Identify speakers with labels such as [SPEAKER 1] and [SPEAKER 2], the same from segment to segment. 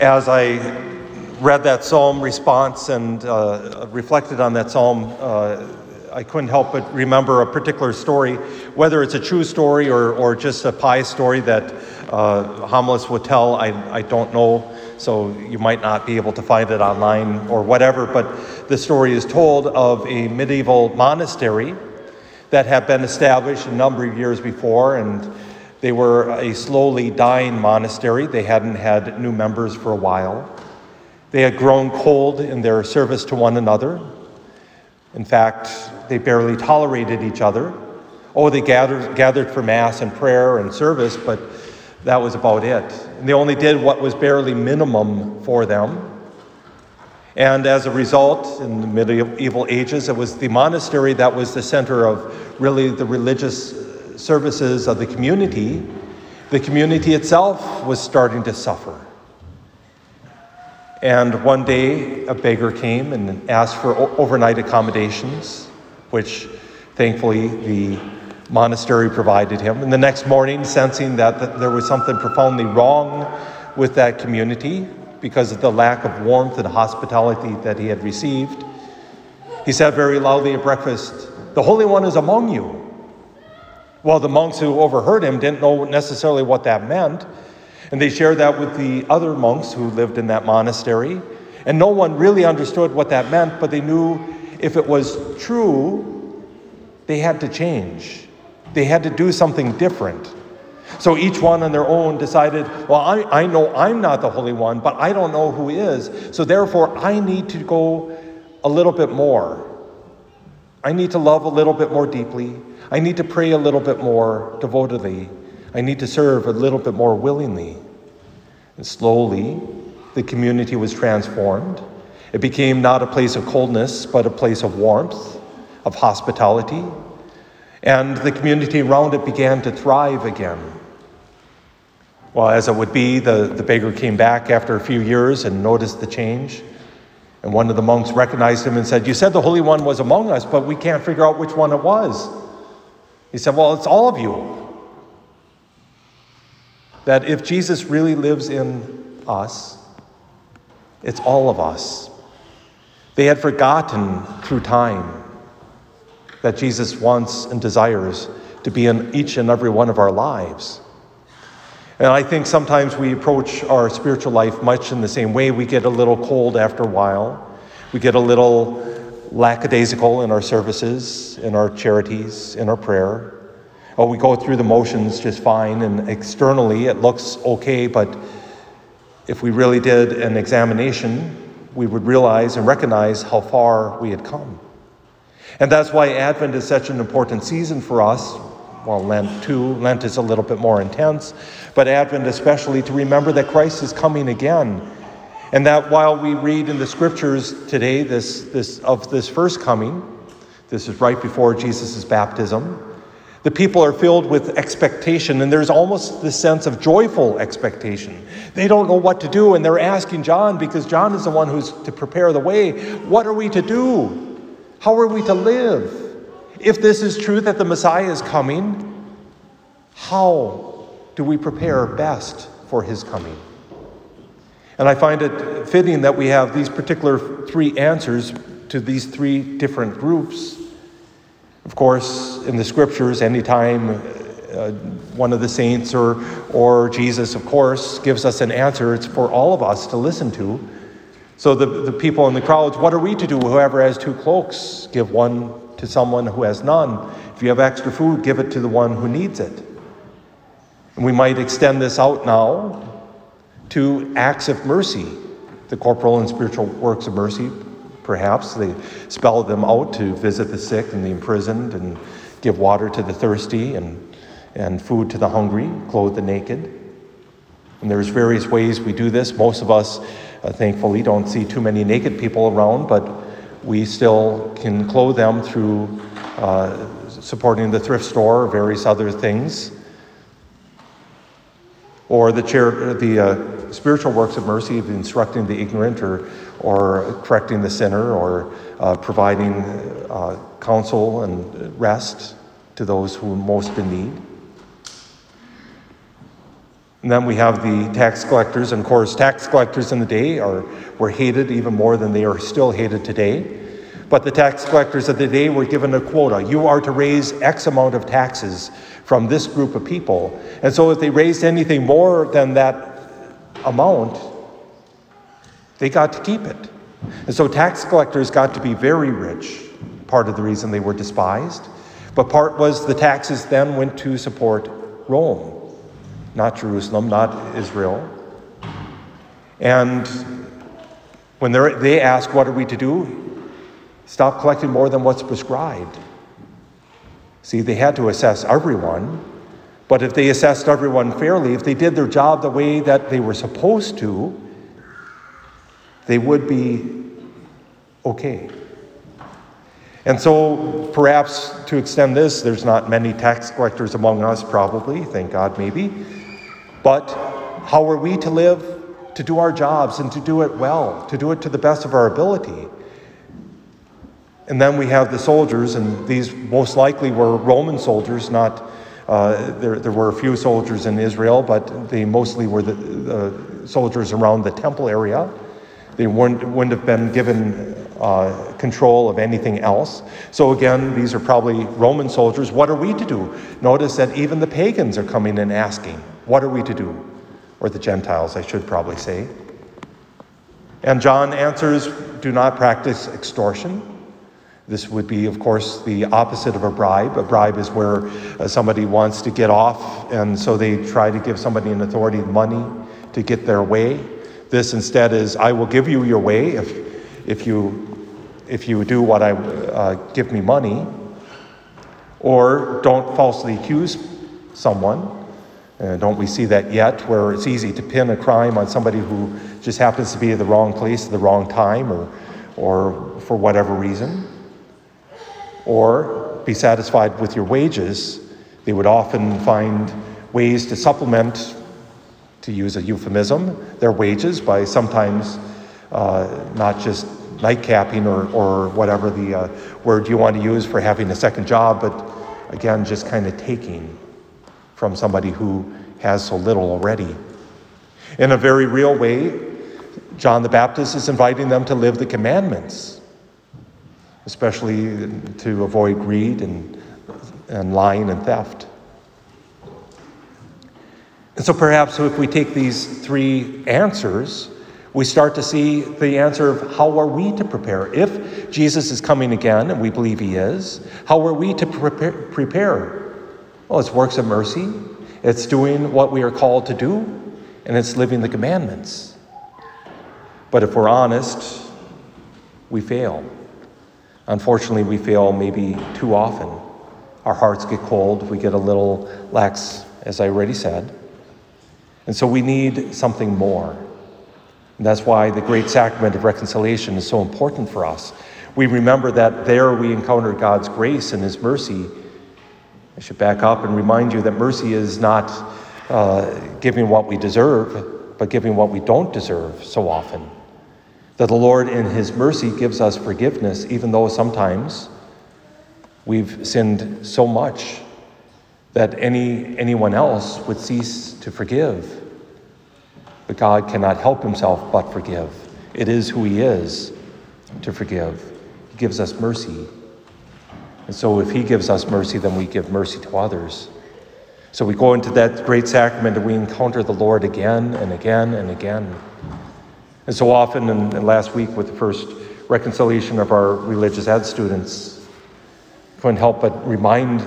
[SPEAKER 1] as I read that psalm response and uh, reflected on that psalm, uh, I couldn't help but remember a particular story, whether it's a true story or, or just a pious story that uh, homilists would tell, I, I don't know. So you might not be able to find it online or whatever, but the story is told of a medieval monastery that had been established a number of years before, and they were a slowly dying monastery. They hadn't had new members for a while. They had grown cold in their service to one another. In fact, they barely tolerated each other. Oh, they gathered, gathered for Mass and prayer and service, but that was about it. And they only did what was barely minimum for them. And as a result, in the medieval ages, it was the monastery that was the center of really the religious services of the community. The community itself was starting to suffer. And one day, a beggar came and asked for overnight accommodations, which thankfully the monastery provided him. And the next morning, sensing that there was something profoundly wrong with that community because of the lack of warmth and hospitality that he had received, he said very loudly at breakfast, The Holy One is among you. Well, the monks who overheard him didn't know necessarily what that meant, and they shared that with the other monks who lived in that monastery. And no one really understood what that meant, but they knew if it was true, they had to change. They had to do something different. So each one on their own decided, well, I, I know I'm not the Holy One, but I don't know who is. So therefore, I need to go a little bit more. I need to love a little bit more deeply. I need to pray a little bit more devotedly. I need to serve a little bit more willingly. And slowly, the community was transformed. It became not a place of coldness, but a place of warmth, of hospitality, and the community around it began to thrive again. Well, as it would be, the, the beggar came back after a few years and noticed the change. And one of the monks recognized him and said, You said the Holy One was among us, but we can't figure out which one it was. He said, Well, it's all of you. That if Jesus really lives in us, it's all of us. They had forgotten through time that Jesus wants and desires to be in each and every one of our lives. And I think sometimes we approach our spiritual life much in the same way. We get a little cold after a while. We get a little lackadaisical in our services, in our charities, in our prayer. Oh, we go through the motions just fine, and externally it looks okay, but if we really did an examination, we would realize and recognize how far we had come. And that's why Advent is such an important season for us. Well, Lent too. Lent is a little bit more intense, but Advent especially to remember that Christ is coming again. And that while we read in the scriptures today this, this, of this first coming, this is right before Jesus' baptism, the people are filled with expectation, and there's almost this sense of joyful expectation. They don't know what to do, and they're asking John because John is the one who's to prepare the way. What are we to do? How are we to live? If this is true that the Messiah is coming, how do we prepare best for his coming? And I find it fitting that we have these particular three answers to these three different groups. Of course, in the scriptures, anytime uh, one of the saints or, or Jesus, of course, gives us an answer, it's for all of us to listen to. So the, the people in the crowds, what are we to do? Whoever has two cloaks, give one to someone who has none. If you have extra food, give it to the one who needs it. And we might extend this out now to acts of mercy, the corporal and spiritual works of mercy, perhaps. They spell them out to visit the sick and the imprisoned and give water to the thirsty and, and food to the hungry, clothe the naked. And there's various ways we do this. Most of us uh, thankfully, don't see too many naked people around, but we still can clothe them through uh, supporting the thrift store or various other things. Or the, chair, the uh, spiritual works of mercy of instructing the ignorant or, or correcting the sinner or uh, providing uh, counsel and rest to those who are most in need. And then we have the tax collectors, and of course, tax collectors in the day are, were hated even more than they are still hated today. But the tax collectors of the day were given a quota. You are to raise X amount of taxes from this group of people. And so if they raised anything more than that amount, they got to keep it. And so tax collectors got to be very rich, part of the reason they were despised. But part was the taxes then went to support Rome, not Jerusalem, not Israel. And when they ask, What are we to do? Stop collecting more than what's prescribed. See, they had to assess everyone, but if they assessed everyone fairly, if they did their job the way that they were supposed to, they would be okay. And so, perhaps to extend this, there's not many tax collectors among us, probably, thank God, maybe. But how are we to live? To do our jobs and to do it well, to do it to the best of our ability. And then we have the soldiers, and these most likely were Roman soldiers, not, uh, there, there were a few soldiers in Israel, but they mostly were the, the soldiers around the temple area. They wouldn't, wouldn't have been given uh, control of anything else. So, again, these are probably Roman soldiers. What are we to do? Notice that even the pagans are coming and asking, What are we to do? Or the Gentiles, I should probably say. And John answers, Do not practice extortion. This would be, of course, the opposite of a bribe. A bribe is where uh, somebody wants to get off, and so they try to give somebody in authority money to get their way. This instead is, I will give you your way if, if, you, if you do what I uh, give me money. Or don't falsely accuse someone. Uh, don't we see that yet, where it's easy to pin a crime on somebody who just happens to be at the wrong place at the wrong time or, or for whatever reason? or be satisfied with your wages, they would often find ways to supplement, to use a euphemism, their wages by sometimes uh, not just nightcapping or, or whatever the uh, word you want to use for having a second job, but again, just kind of taking from somebody who has so little already. In a very real way, John the Baptist is inviting them to live the commandments especially to avoid greed and, and lying and theft. And so perhaps if we take these three answers, we start to see the answer of how are we to prepare? If Jesus is coming again, and we believe he is, how are we to prepare? Well, it's works of mercy, it's doing what we are called to do, and it's living the commandments. But if we're honest, we fail. Unfortunately, we fail maybe too often. Our hearts get cold, we get a little lax, as I already said. And so we need something more. And that's why the great sacrament of reconciliation is so important for us. We remember that there we encounter God's grace and His mercy. I should back up and remind you that mercy is not uh, giving what we deserve, but giving what we don't deserve so often. That the Lord, in His mercy, gives us forgiveness, even though sometimes we've sinned so much that any, anyone else would cease to forgive. But God cannot help Himself but forgive. It is who He is to forgive. He gives us mercy. And so, if He gives us mercy, then we give mercy to others. So, we go into that great sacrament and we encounter the Lord again and again and again. And so often, and last week with the first reconciliation of our religious ed students, couldn't help but remind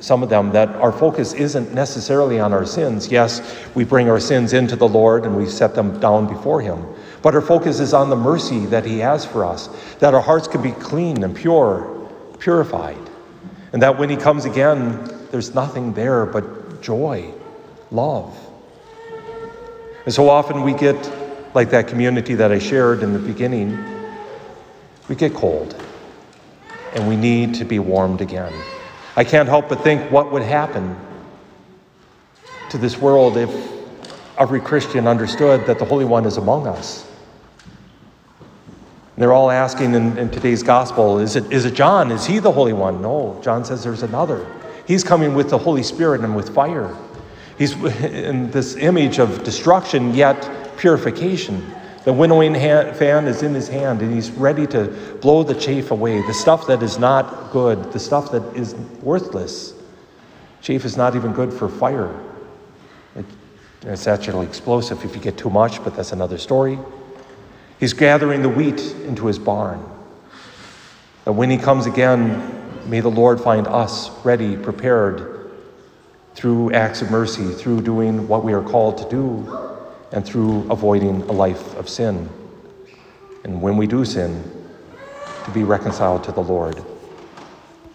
[SPEAKER 1] some of them that our focus isn't necessarily on our sins. Yes, we bring our sins into the Lord and we set them down before Him. But our focus is on the mercy that He has for us, that our hearts can be clean and pure, purified. And that when He comes again, there's nothing there but joy, love. And so often we get like that community that I shared in the beginning, we get cold and we need to be warmed again. I can't help but think what would happen to this world if every Christian understood that the Holy One is among us. They're all asking in, in, today's gospel, is it, is it John? Is he the Holy One? No, John says there's another. He's coming with the Holy Spirit and with fire. He's in this image of destruction, yet purification. The winnowing fan is in his hand, and he's ready to blow the chaff away, the stuff that is not good, the stuff that is worthless. Chaff is not even good for fire. It, it's actually explosive if you get too much, but that's another story. He's gathering the wheat into his barn. And when he comes again, may the Lord find us ready, prepared through acts of mercy, through doing what we are called to do and through avoiding a life of sin. And when we do sin, to be reconciled to the Lord.